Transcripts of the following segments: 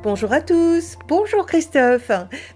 Bonjour à tous, bonjour Christophe.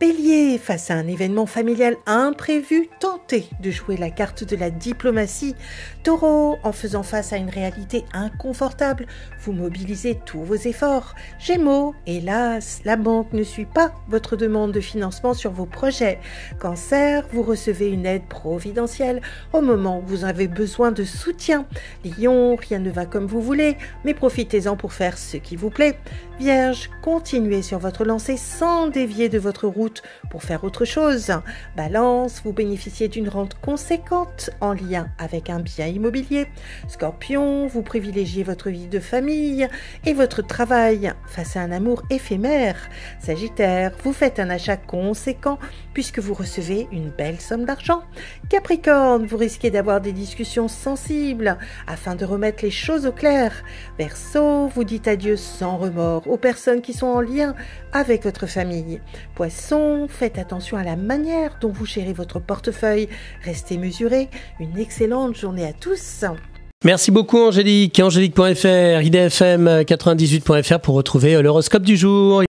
Bélier, face à un événement familial imprévu, tentez de jouer la carte de la diplomatie. Taureau, en faisant face à une réalité inconfortable, vous mobilisez tous vos efforts. Gémeaux, hélas, la banque ne suit pas votre demande de financement sur vos projets. Cancer, vous recevez une aide providentielle au moment où vous avez besoin de soutien. Lion, rien ne va comme vous voulez, mais profitez-en pour faire ce qui vous plaît. Vierge, continuez sur votre lancée sans dévier de votre route pour faire autre chose. Balance, vous bénéficiez d'une rente conséquente en lien avec un bien immobilier. Scorpion, vous privilégiez votre vie de famille et votre travail face à un amour éphémère. Sagittaire, vous faites un achat conséquent puisque vous recevez une belle somme d'argent. Capricorne, vous risquez d'avoir des discussions sensibles afin de remettre les choses au clair. Verseau, vous dites adieu sans remords aux personnes qui sont en lien avec votre famille. Poisson, faites attention à la manière dont vous gérez votre portefeuille. Restez mesuré. Une excellente journée à tous. Merci beaucoup Angélique. Angélique.fr, idfm98.fr pour retrouver l'horoscope du jour.